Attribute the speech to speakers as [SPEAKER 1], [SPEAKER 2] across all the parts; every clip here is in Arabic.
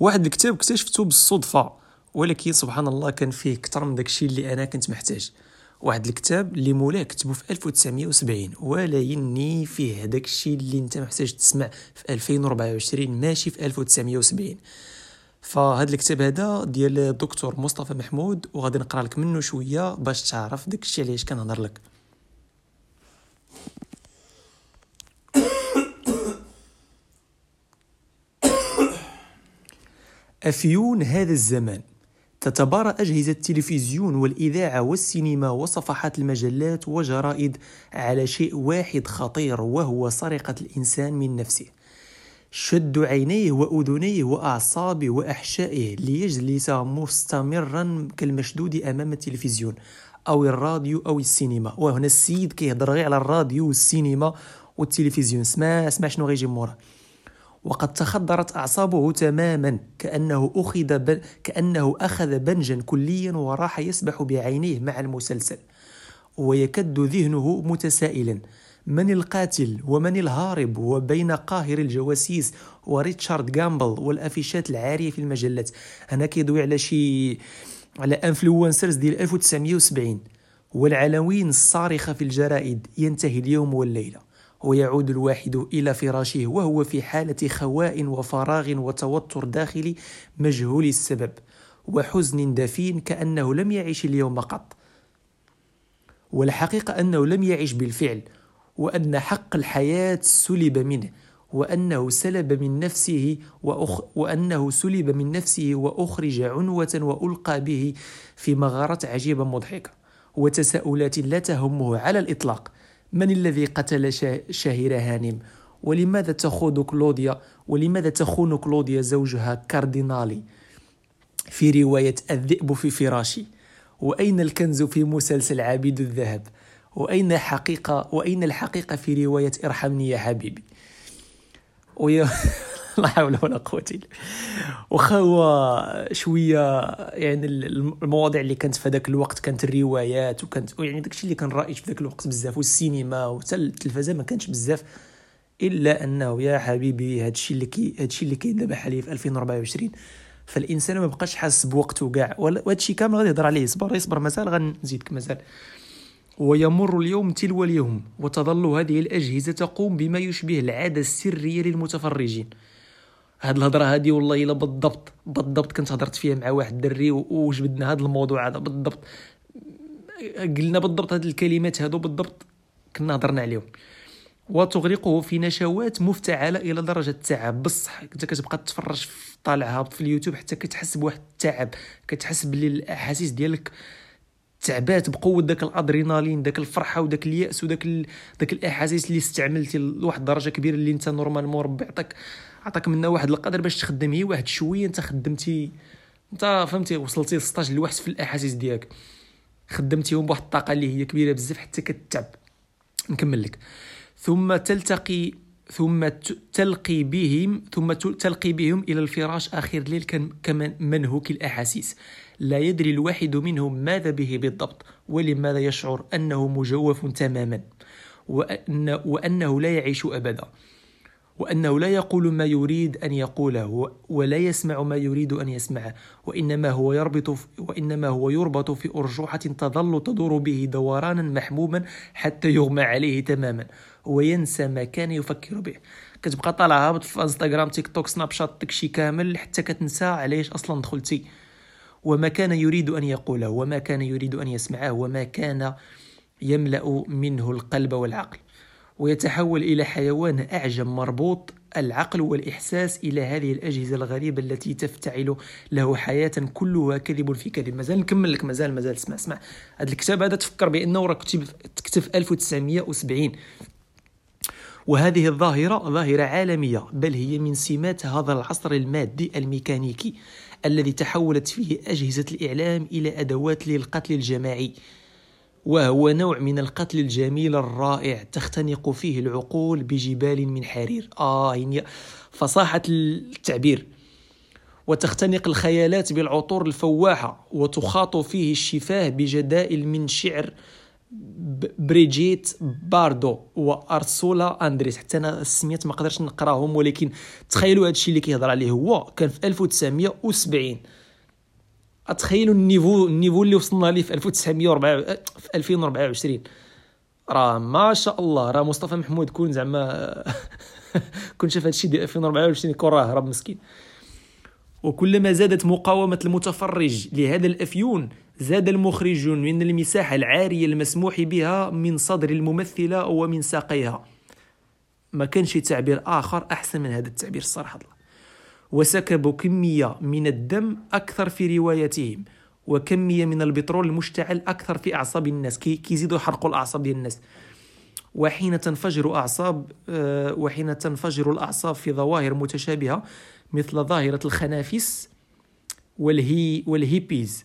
[SPEAKER 1] واحد الكتاب اكتشفته بالصدفة ولكن سبحان الله كان فيه أكثر من داكشي اللي أنا كنت محتاج. واحد الكتاب اللي مولاه كتبو في 1970 ولكني فيه هذاك الشيء اللي أنت محتاج تسمع في 2024 ماشي في 1970 فهاد الكتاب هذا ديال الدكتور مصطفى محمود وغادي نقرأ لك منه شوية باش تعرف داك الشيء علاش كنهضر لك. أفيون هذا الزمان. تتبارى أجهزة التلفزيون والإذاعة والسينما وصفحات المجلات وجرائد على شيء واحد خطير وهو سرقة الإنسان من نفسه. شد عينيه وأذنيه وأعصابه وأحشائه ليجلس مستمرا كالمشدود أمام التلفزيون أو الراديو أو السينما. وهنا السيد كيهضر غير على الراديو والسينما والتلفزيون. اسمع اسمع شنو غيجي مورا. وقد تخدرت أعصابه تماما كأنه أخذ بن كأنه أخذ بنجا كليا وراح يسبح بعينيه مع المسلسل. ويكد ذهنه متسائلا. من القاتل ومن الهارب وبين قاهر الجواسيس وريتشارد جامبل والأفيشات العارية في المجلات. هنا كيدوي على شي على influencers ديال 1970 والعناوين الصارخة في الجرائد. ينتهي اليوم والليلة. ويعود الواحد إلى فراشه وهو في حالة خواء وفراغ وتوتر داخلي مجهول السبب وحزن دفين كأنه لم يعيش اليوم قط. والحقيقة أنه لم يعيش بالفعل وأن حق الحياة سلب منه وأنه سلب من نفسه وأخ وأنه سلب من نفسه وأخرج عنوة وألقى به في مغارة عجيبة مضحكة وتساؤلات لا تهمه على الإطلاق. من الذي قتل شهير هانم؟ ولماذا تخوض كلوديا ولماذا تخون كلوديا زوجها كاردينالي؟ في رواية الذئب في فراشي وأين الكنز في مسلسل عبيد الذهب؟ وأين حقيقة وأين الحقيقة في رواية إرحمني يا حبيبي؟ ويا لا حول ولا قوة إلا واخا هو شوية يعني المواضيع اللي كانت في هذاك الوقت كانت الروايات وكانت يعني داكشي اللي كان رائج في ذاك الوقت بزاف. والسينما وحتى التلفزة ما كانش بزاف إلا أنه يا حبيبي هادشي اللي كي هادشي اللي كاين دابا حاليا في 2024 فالإنسان ما بقاش حاس بوقته كاع. وهادشي كامل غادي يهضر عليه. صبر يصبر مازال غنزيدك مازال. ويمر اليوم تلو اليوم وتظل هذه الأجهزة تقوم بما يشبه العادة السرية للمتفرجين. هاد الهضرة هادي والله إلا بالضبط بالضبط كنت هضرت فيها مع واحد الدري وجبدنا هاد الموضوع هذا بالضبط. قلنا بالضبط هاد الكلمات هادو بالضبط كنا هضرنا عليهم. وتغرقه في نشوات مفتعلة إلى درجة التعب. بصح أنت كتبقى تتفرج طالع هابط في اليوتيوب حتى كتحس بواحد التعب كتحس بلي الأحاسيس ديالك تعبات بقوة داك الأدرينالين داك الفرحة وداك اليأس وداك ال... داك الأحاسيس اللي استعملتي لواحد الدرجه كبيرة اللي أنت normalement ربي عطاك عطاك منها واحد القدر باش تخدم هي واحد شوية. انت خدمتي انت فهمتي وصلتي ل 16 لواحد في الأحاسيس ديالك. خدمتيهم بواحد الطاقة اللي هي كبيرة بزاف حتى كتعب. نكمل لك. ثم تلتقي ثم تلقي بهم ثم تلقي بهم إلى الفراش آخر الليل كمن منهوك الأحاسيس. لا يدري الواحد منهم ماذا به بالضبط ولماذا يشعر أنه مجوف تماما وأن وأنه لا يعيش ابدا. وأنه لا يقول ما يريد أن يقوله ولا يسمع ما يريد أن يسمعه وإنما هو يربط وإنما هو يربط في أرجوحة تظل تدور به دورانا محموما حتى يغمى عليه تماما وينسى ما كان يفكر به. كتبقى طالع هابط في انستغرام تيك توك سناب شات داكشي كامل حتى كتنسى علاش أصلا دخلتي. وما كان يريد أن يقوله وما كان يريد أن يسمعه وما كان يملأ منه القلب والعقل. ويتحول إلى حيوان أعجم مربوط. العقل والإحساس إلى هذه الأجهزة الغريبة التي تفتعل له حياة كلها كذب في كذب. مازال نكمل لك مازال مازال. اسمع اسمع. هذا الكتاب هذا تفكر بأنه راه كتب تكتب في 1970 وهذه الظاهرة ظاهرة عالمية بل هي من سمات هذا العصر المادي الميكانيكي الذي تحولت فيه أجهزة الإعلام إلى أدوات للقتل الجماعي. وهو نوع من القتل الجميل الرائع تختنق فيه العقول بجبال من حرير. آه يعني فصاحة التعبير. وتختنق الخيالات بالعطور الفواحة وتخاط فيه الشفاه بجدائل من شعر بريجيت باردو وأرسولا أندريس. حتى أنا السميات ما نقراهم ولكن تخيلوا هذا الشيء اللي كيهضر عليه هو كان في 1970 أتخيلوا النيفو النيفو اللي وصلنا ليه في 1904 في 2024 راه ما شاء الله راه مصطفى محمود كون زعما كون شاف هادشي ديال 2024 يكون راه هرب مسكين. وكلما زادت مقاومة المتفرج لهذا الأفيون زاد المخرجون من المساحة العارية المسموح بها من صدر الممثلة ومن ساقيها. ما كانش تعبير آخر أحسن من هذا التعبير الصراحة. وسكبوا كمية من الدم أكثر في روايتهم وكمية من البترول المشتعل أكثر في أعصاب الناس كي كيزيدوا يحرقوا الأعصاب ديال الناس. وحين تنفجر أعصاب آه، وحين تنفجر الأعصاب في ظواهر متشابهة مثل ظاهرة الخنافس والهي والهيبيز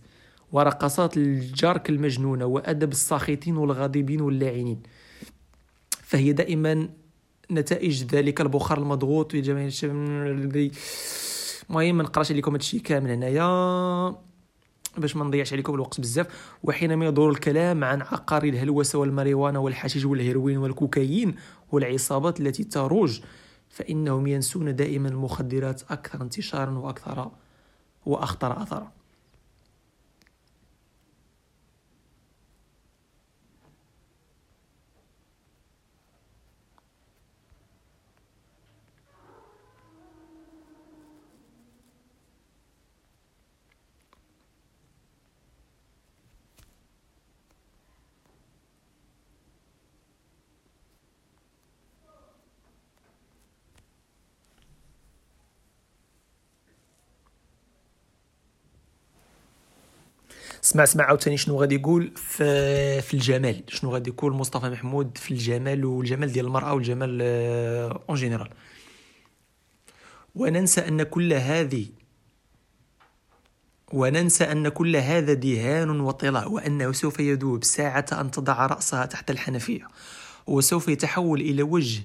[SPEAKER 1] ورقصات الجارك المجنونة وأدب الساخطين والغاضبين واللاعنين. فهي دائما نتائج ذلك. البخار المضغوط في جميع الشباب المهم ما نقراش عليكم هادشي كامل هنايا باش ما نضيعش عليكم الوقت بزاف. وحينما يدور الكلام عن عقار الهلوسة والماريوانا والحشيش والهيروين والكوكايين والعصابات التي تروج فإنهم ينسون دائما المخدرات أكثر انتشارا وأكثر وأخطر أثرا. اسمع اسمع عاوتاني شنو غادي يقول في في الجمال؟ شنو غادي يقول مصطفى محمود في الجمال والجمال ديال المرأة والجمال en آه، général وننسى أن كل هذه وننسى أن كل هذا دهان وطلاء وأنه سوف يذوب ساعة أن تضع رأسها تحت الحنفية وسوف يتحول إلى وجه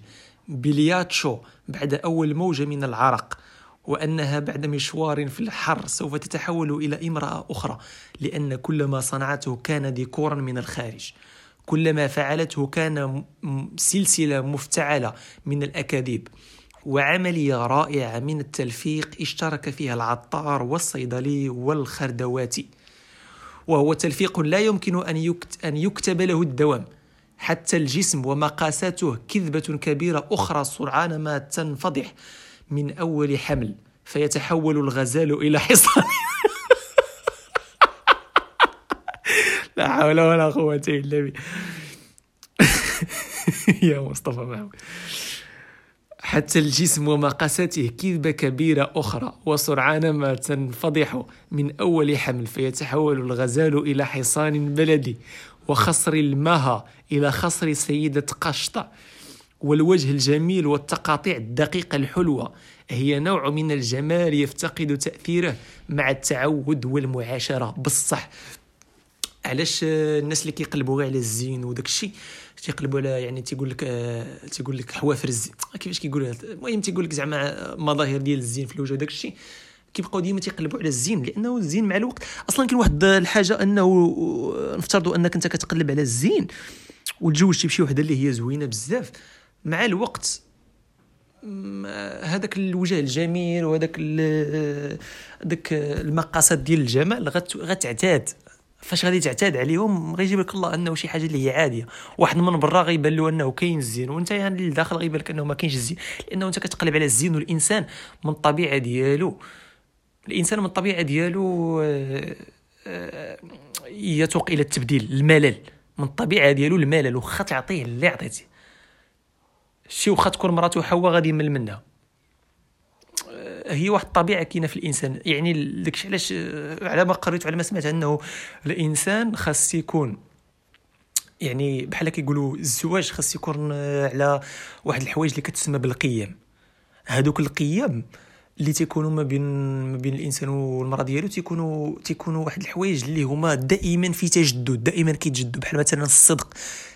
[SPEAKER 1] بلياتشو بعد أول موجة من العرق. وأنها بعد مشوار في الحر سوف تتحول إلى امرأة أخرى لأن كل ما صنعته كان ديكورا من الخارج. كل ما فعلته كان سلسلة مفتعلة من الأكاذيب. وعملية رائعة من التلفيق اشترك فيها العطار والصيدلي والخردواتي. وهو تلفيق لا يمكن أن يكتب له الدوام. حتى الجسم ومقاساته كذبة كبيرة أخرى سرعان ما تنفضح. من أول حمل فيتحول الغزال إلى حصان. لا حول ولا قوة إلا بالله. يا مصطفى محمود حتى الجسم ومقاساته كذبة كبيرة أخرى وسرعان ما تنفضح من أول حمل فيتحول الغزال إلى حصان بلدي وخصر المها إلى خصر سيدة قشطة. والوجه الجميل والتقاطيع الدقيقة الحلوة هي نوع من الجمال يفتقد تأثيره مع التعود والمعاشرة. بصح علاش الناس اللي كيقلبوا غير على الزين وداك الشيء؟ تيقلبوا على يعني تيقول لك تيقول لك حوافر الزين. كيفاش كيقول المهم تيقول لك زعما مظاهر ديال الزين في الوجه وداك الشيء. كيبقاو ديما تيقلبوا على الزين لأنه الزين مع الوقت. أصلا كاين واحد الحاجة أنه نفترضوا أنك أنت كتقلب على الزين وتزوجتي بشي وحدة اللي هي زوينة بزاف. مع الوقت هذاك الوجه الجميل وهذاك داك المقاسات ديال الجمال غتعتاد. فاش غادي تعتاد عليهم غيجيب لك الله أنه شي حاجة اللي هي عادية. واحد من برا غيبان له أنه كاين الزين وأنت يعني لداخل غيبان لك أنه ما كاينش الزين. لأنه أنت كتقلب على الزين والإنسان من الطبيعة ديالو. الإنسان من الطبيعة ديالو آه، آه، يتوق إلى التبديل الملل. من الطبيعة ديالو الملل واخا تعطيه اللي عطيتيه شي واخا تكون مراته حواء غادي يمل منها. آه، هي واحد الطبيعة كاينة في الإنسان. يعني داكشي علاش آه، على ما قريت على ما سمعت أنه الإنسان خاص يكون يعني بحال كيقولوا الزواج خاص يكون آه، على واحد الحوايج اللي كتسمى بالقيم. هادوك القيم اللي تيكونوا ما بين ما بين الإنسان والمرأة ديالو تيكونوا تيكونوا واحد الحوايج اللي هما دائما في تجدد دائما كيتجدوا بحال مثلا الصدق.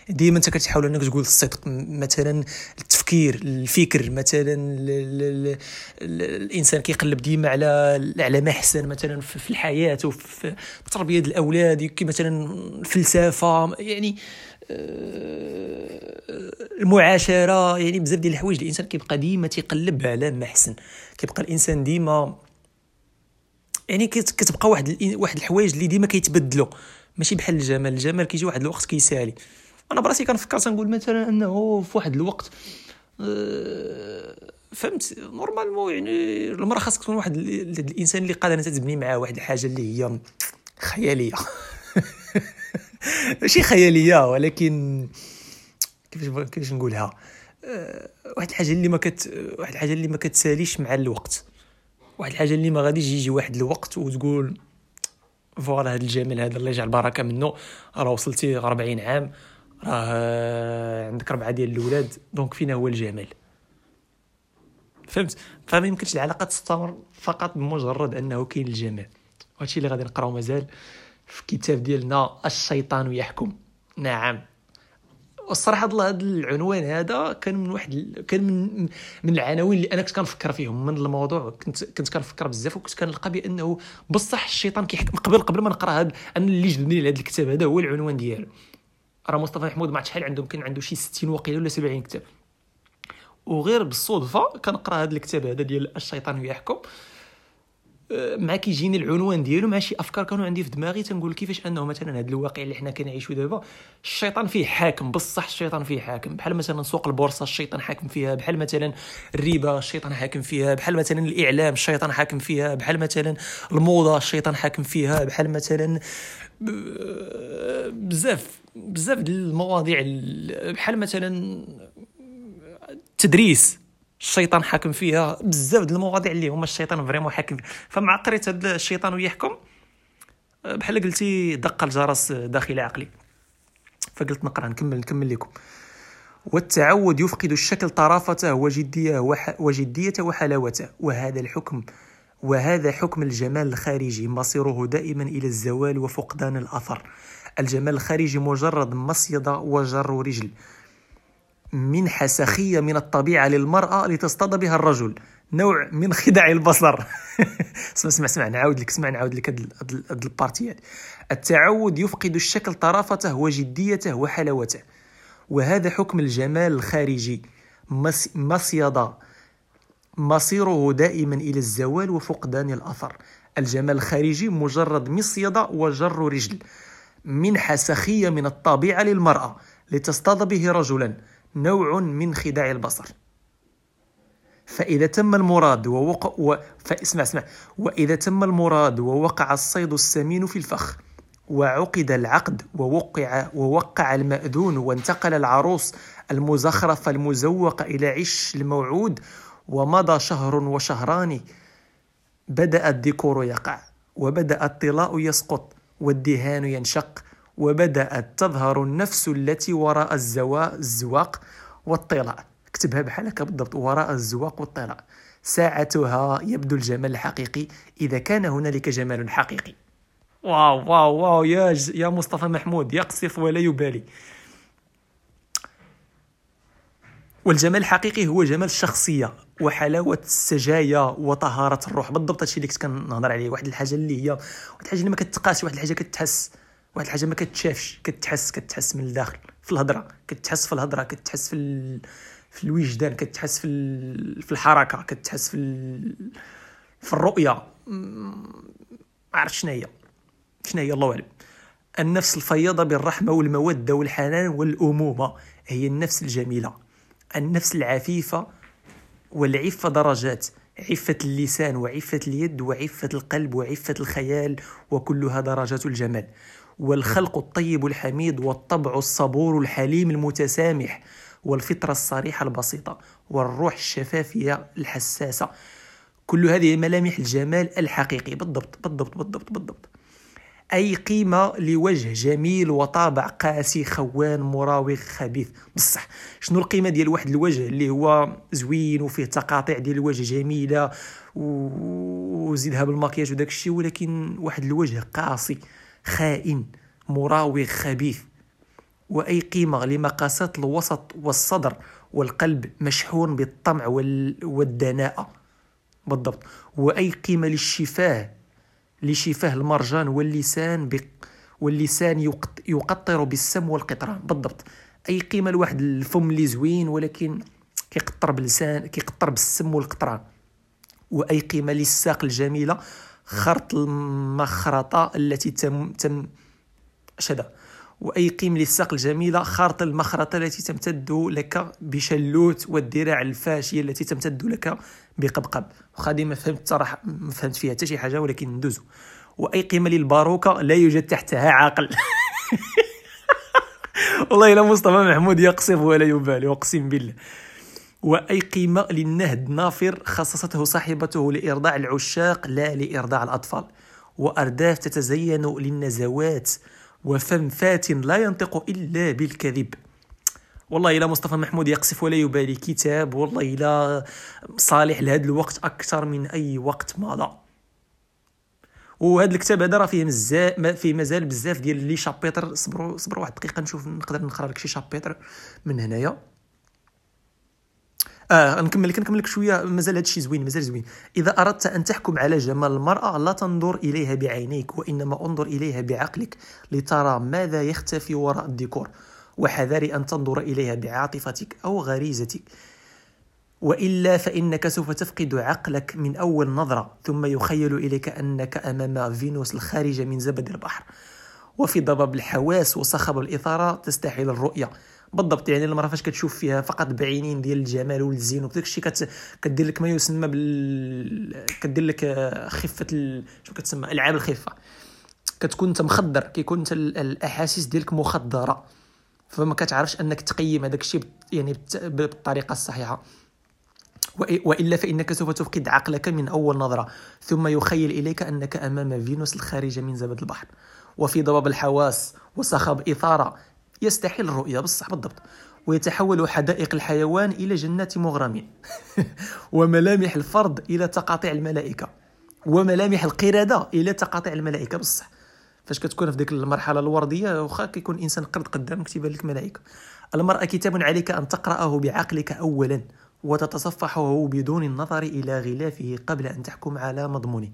[SPEAKER 1] ديما أنت كتحاول أنك تقول الصدق مثلا التفكير الفكر مثلا ال ال ال الإنسان كيقلب ديما على على ما أحسن مثلا في الحياة وفي تربية الأولاد مثلا الفلسفه يعني المعاشرة يعني بزاف ديال الحوايج الإنسان كيبقى ديما تيقلب على ما احسن كيبقى الإنسان ديما يعني كتبقى واحد واحد الحوايج اللي ديما كيتبدلوا ماشي بحال الجمال الجمال كيجي واحد الوقت كيسالي. أنا براسي كنفكر تنقول مثلا أنه في واحد الوقت أه فهمت؟ normalement يعني المرأة خاصك تكون واحد الإنسان اللي قادر تبني معاه واحد الحاجة اللي هي خيالية. ماشي خيالية ولكن كيفاش كيفاش نقولها؟ أه واحد الحاجة اللي ما كت واحد الحاجة اللي ما كتساليش مع الوقت. واحد الحاجة اللي ما غاديش يجي واحد الوقت وتقول voilà هذا الجمال هذا الله يجعل بركة منه. راه وصلتي 40 عام راه عندك ربعة ديال الأولاد donc فينا هو الجمال. فهمت؟ فما يمكنش العلاقة تستمر فقط بمجرد أنه كاين الجمال. وهادشي اللي غادي نقراو مازال. في كتاب ديالنا الشيطان يحكم. نعم. والصراحة هذا العنوان هذا كان من واحد كان من من العناوين اللي أنا كنت كنفكر فيهم. من الموضوع كنت كنت كنفكر بزاف وكنت كنلقى بأنه بصح الشيطان كيحكم. قبل قبل ما نقرأ هذا أنا اللي جذبني لهذا الكتاب هذا هو العنوان ديالو. راه مصطفى محمود ما شحال عنده يمكن عنده شي 60 وقيله ولا 70 كتاب. وغير بالصدفة كنقرأ هذا الكتاب هذا ديال الشيطان يحكم. مع كيجيني العنوان ديالو مع شي أفكار كانوا عندي في دماغي تنقول كيفاش أنه مثلا هذا الواقع اللي حنا كنعيشو دابا الشيطان فيه حاكم بصح الشيطان فيه حاكم. بحال مثلا سوق البورصة الشيطان حاكم فيها. بحال مثلا الربا الشيطان حاكم فيها. بحال مثلا الإعلام الشيطان حاكم فيها. بحال مثلا الموضة الشيطان حاكم فيها. بحال مثلا بزاف بزاف المواضيع بحال مثلا التدريس الشيطان حاكم فيها بزاف ديال المواضيع اللي هما الشيطان فريمون حاكم فمع قريت هذا الشيطان يحكم بحال قلتي دق الجرس داخل عقلي. فقلت نقرأ نكمل نكمل لكم. والتعود يفقد الشكل طرافته وجدية وجديته وحلاوته. وهذا الحكم وهذا حكم الجمال الخارجي مصيره دائما إلى الزوال وفقدان الأثر. الجمال الخارجي مجرد مصيدة وجر رجل. منحة سخية من الطبيعة للمرأة لتصطاد بها الرجل. نوع من خدع البصر. اسمع اسمع اسمع نعاود لك اسمع نعاود لك هاد البارتيات التعود يفقد الشكل طرافته وجديته وحلاوته. وهذا حكم الجمال الخارجي. مصيدة مصيره دائما إلى الزوال وفقدان الأثر. الجمال الخارجي مجرد مصيدة وجر رجل. منحة سخية من الطبيعة للمرأة لتصطاد به رجلا. نوع من خداع البصر. فإذا تم المراد ووقع و... فاسمع اسمع وإذا تم المراد ووقع الصيد السمين في الفخ وعقد العقد ووقع ووقع المأذون وانتقل العروس المزخرفة المزوقة إلى عش الموعود ومضى شهر وشهران بدأ الديكور يقع وبدأ الطلاء يسقط والدهان ينشق وبدأت تظهر النفس التي وراء الزوا الزواق والطلاء. اكتبها بحال هكا بالضبط وراء الزواق والطلاء. ساعتها يبدو الجمال الحقيقي إذا كان هنالك جمال حقيقي. wow wow wow يا يا مصطفى محمود يقصف ولا يبالي. والجمال الحقيقي هو جمال الشخصية وحلاوة السجايا وطهارة الروح. بالضبط هادشي اللي كنت كنهضر عليه. واحد الحاجة اللي هي واحد الحاجة اللي ما كتقاش واحد الحاجة كتحس. واحد الحاجة ما كتشافش كتحس كتحس من الداخل في الهضرة كتحس في الهضرة كتحس في ال... في الوجدان كتحس في ال... في الحركة كتحس في ال... في الرؤية. ما عرفت شنو هي؟ شنو هي؟ الله أعلم. النفس الفياضه بالرحمة والمودة والحنان والأمومة هي النفس الجميلة. النفس العفيفة والعفة درجات عفة اللسان وعفة اليد وعفة القلب وعفة الخيال وكلها درجات الجمال. والخلق الطيب الحميد والطبع الصبور الحليم المتسامح والفطرة الصريحة البسيطة والروح الشفافية الحساسة. كل هذه ملامح الجمال الحقيقي. بالضبط بالضبط بالضبط بالضبط. أي قيمة لوجه جميل وطابع قاسي خوان مراوغ خبيث. بصح شنو القيمة ديال واحد الوجه اللي هو زوين وفيه تقاطيع ديال الوجه جميلة وزيدها بالمكياج وداك الشيء ولكن واحد الوجه قاسي. خائن مراوغ خبيث. وأي قيمة لمقاسات الوسط والصدر والقلب مشحون بالطمع والدناءة. بالضبط. وأي قيمة للشفاه لشفاه المرجان واللسان واللسان يقطر بالسم والقطران بالضبط. أي قيمة لواحد الفم اللي زوين ولكن كيقطر باللسان كيقطر بالسم والقطران وأي قيمة للساق الجميلة خرط المخرطة التي تم تم شدا وأي قيم للساق الجميلة خارطه المخرطة التي تمتد لك بشلوت والذراع الفاشية التي تمتد لك بقبقب. وخادي ما فهمت صراحة ما فهمت فيها حتى شي حاجة ولكن ندوزو. وأي قيمة للباروكة لا يوجد تحتها عاقل. والله إلا مصطفى محمود يقصف ولا يبالي أقسم بالله. واي قيمه للنهد نافر خصصته صاحبته لإرضاع العشاق لا لإرضاع الأطفال. وأرداف تتزين للنزوات وفم فات لا ينطق إلا بالكذب. والله الا مصطفى محمود يقصف ولا يبالي كتاب والله الا صالح لهذا الوقت أكثر من أي وقت مضى. وهذا الكتاب هذا راه فيه مزال فيه مازال بزاف ديال لي شابيتر. صبروا صبروا واحد الدقيقه نشوف نقدر نقرا لك شي شابيتر من هنايا. آه نكمل لك نكمل لك شوية. مازال هادشي زوين مازال زوين. إذا أردت أن تحكم على جمال المرأة لا تنظر إليها بعينيك وإنما انظر إليها بعقلك لترى ماذا يختفي وراء الديكور. وحذر أن تنظر إليها بعاطفتك أو غريزتك. وإلا فإنك سوف تفقد عقلك من أول نظرة ثم يخيل إليك أنك أمام فينوس الخارجه من زبد البحر. وفي ضباب الحواس وصخب الإثارة تستحيل الرؤية. بالضبط يعني المرأة فاش كتشوف فيها فقط بعينين ديال الجمال والزين وداك الشيء كت... كدير لك ما يسمى بال كدير لك خفة ال... شو كتسمى؟ العاب الخفة. كتكون أنت مخدر كيكون أنت الأحاسيس ديالك مخدرة. فما كتعرفش أنك تقيم هذاك الشيء يعني بالطريقة الصحيحة. وإلا فإنك سوف تفقد عقلك من أول نظرة. ثم يخيل إليك أنك أمام فينوس الخارجه من زبد البحر. وفي ضباب الحواس وصخب إثارة. يستحيل الرؤية بصح بالضبط. ويتحول حدائق الحيوان إلى جنات مغرمين. وملامح الفرد إلى تقاطيع الملائكة. وملامح القردة إلى تقاطيع الملائكة بصح. فاش كتكون في ديك المرحلة الوردية واخا كيكون إنسان قرد قدامك تيبان لك ملائكة. المرأة كتاب عليك أن تقرأه بعقلك أولا وتتصفحه بدون النظر إلى غلافه قبل أن تحكم على مضمونه.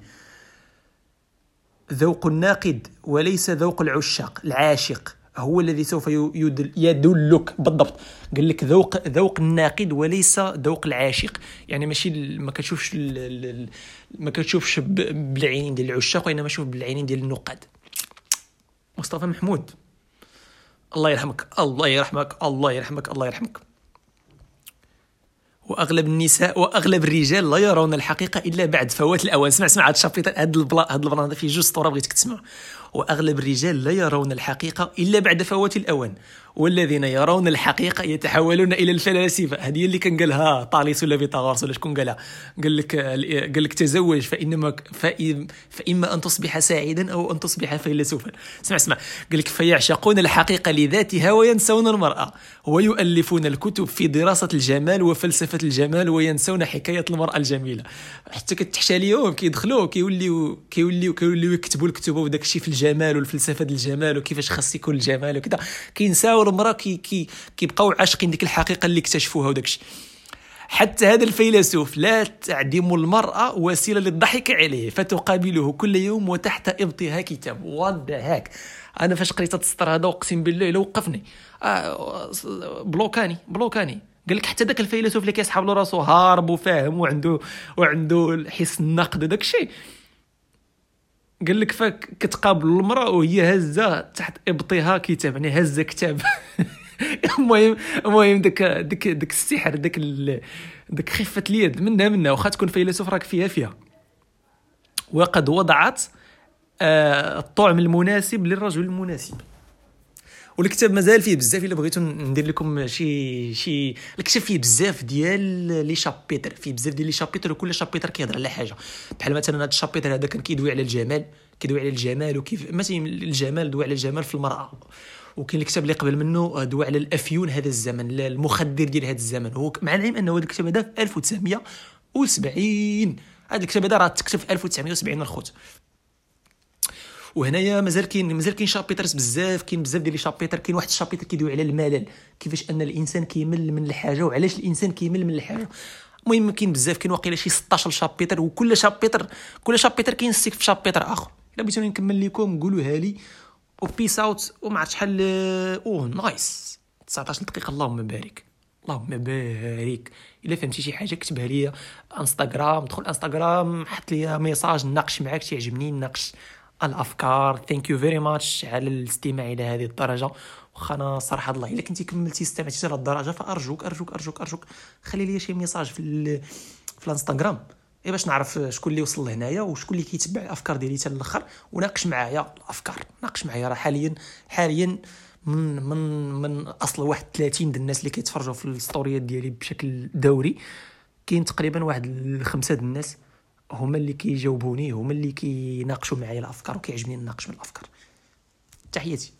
[SPEAKER 1] ذوق الناقد وليس ذوق العشاق العاشق. هو الذي سوف يدل يدلك بالضبط. قال لك ذوق ذوق الناقد وليس ذوق العاشق. يعني ماشي ما كتشوفش ما كتشوفش بالعينين ديال العشاق وإنما شوف بالعينين ديال النقاد. مصطفى محمود. الله يرحمك الله يرحمك الله يرحمك الله يرحمك. وأغلب النساء وأغلب الرجال لا يرون الحقيقة إلا بعد فوات الأوان. اسمع اسمع هذا ال chapitre هذا البلا هذا ال plan هذا فيه جوج سطور بغيتك تسمع. وأغلب الرجال لا يرون الحقيقة إلا بعد فوات الأوان والذين يرون الحقيقة يتحولون إلى الفلاسفة. هذه اللي كان قالها طاليس ولا فيثاغورس ولا شكون قالها؟ قال لك قال لك تزوج فانما فإما أن تصبح سعيدا أو أن تصبح فيلسوفا. اسمع اسمع. قال لك فيعشقون الحقيقة لذاتها وينسون المرأة ويؤلفون الكتب في دراسة الجمال وفلسفة الجمال وينسون حكاية المرأة الجميلة. حتى كتحشى اليوم كيدخلوا كيوليو كيوليو كيوليو يكتبوا الكتب وداك الشيء في والفلسفة ديال الجمال وكيفاش خاص يكون الجمال وكذا. كينساو المراه كي كي كيبقاو عاشقين ديك الحقيقة اللي اكتشفوها وداك الشيء. حتى هذا الفيلسوف لا تعدم المرأة وسيلة للضحك عليه فتقابله كل يوم وتحت إبطها كتاب. هاك أنا فاش قريت السطر هذا أقسم بالله لو وقفني. آه بلوكاني بلوكاني. قال لك حتى ذاك الفيلسوف اللي كيسحب له راسو هارب وفاهم وعنده وعنده حس النقد وداك الشيء. قال لك فك كتقابل المرأة وهي هزة تحت ابطها كتاب يعني هزة كتاب. المهم المهم داك داك داك السحر داك داك خفة اليد منها منها واخا تكون فيلسوف راك فيها فيها. وقد وضعت آه الطعم المناسب للرجل المناسب. والكتاب مازال فيه بزاف إلا بغيتو ندير لكم شي شي الكتاب فيه بزاف ديال لي شابيتر فيه بزاف ديال لي شابيتر وكل شابيتر كيهضر على حاجة. بحال مثلا هذا ال chapitre هذا كان كيدوي على الجمال كيدوي على الجمال وكيف مثلا الجمال دوي على الجمال في المرأة. وكاين الكتاب اللي قبل منه دوى على الأفيون هذا الزمن المخدر ديال هذا الزمن. هو مع العلم أنه هذا الكتاب هذا في 1970 هذا الكتاب هذا راه تكتب في 1970 الخوت. وهنايا مازال كاين مازال كاين chapitres بزاف كاين بزاف ديال les chapitres كاين واحد ال chapitre كيدوي على الملل كيفاش أن الإنسان كيمل من الحاجة وعلاش الإنسان كيمل من الحاجة. المهم كاين بزاف كاين واقيلا شي 16 chapitre وكل chapitre كل chapitre كاين سيك في chapitre آخر. إلا بغيتوني نكمل لكم قولوها لي. و peace out وما عرفت شحال oh nice 19 دقيقة اللهم بارك. اللهم بارك. إلا فهمتي شي حاجة كتبها لي انستغرام دخل انستغرام حط لي message ناقش معاك تعجبني ناقش. الأفكار. thank you very much على الاستماع إلى هذه الدرجة. واخا أنا صراحة الله الا كنتي كملتي استمعتي لهذه الدرجة فأرجوك أرجوك أرجوك أرجوك خلي لي شي message في في الانستغرام. إيه باش نعرف شكون اللي وصل لهنايا وشكون اللي كيتبع الأفكار ديالي حتى الآخر وناقش معايا الأفكار. ناقش معايا راه حاليا حاليا من من من أصل واحد 30 د الناس اللي كيتفرجوا في الستوريات ديالي بشكل دوري كاين تقريبا واحد خمسة د الناس هما اللي كيجاوبوني هما اللي كيناقشوا معايا الأفكار وكيعجبني نناقش من الأفكار. تحياتي.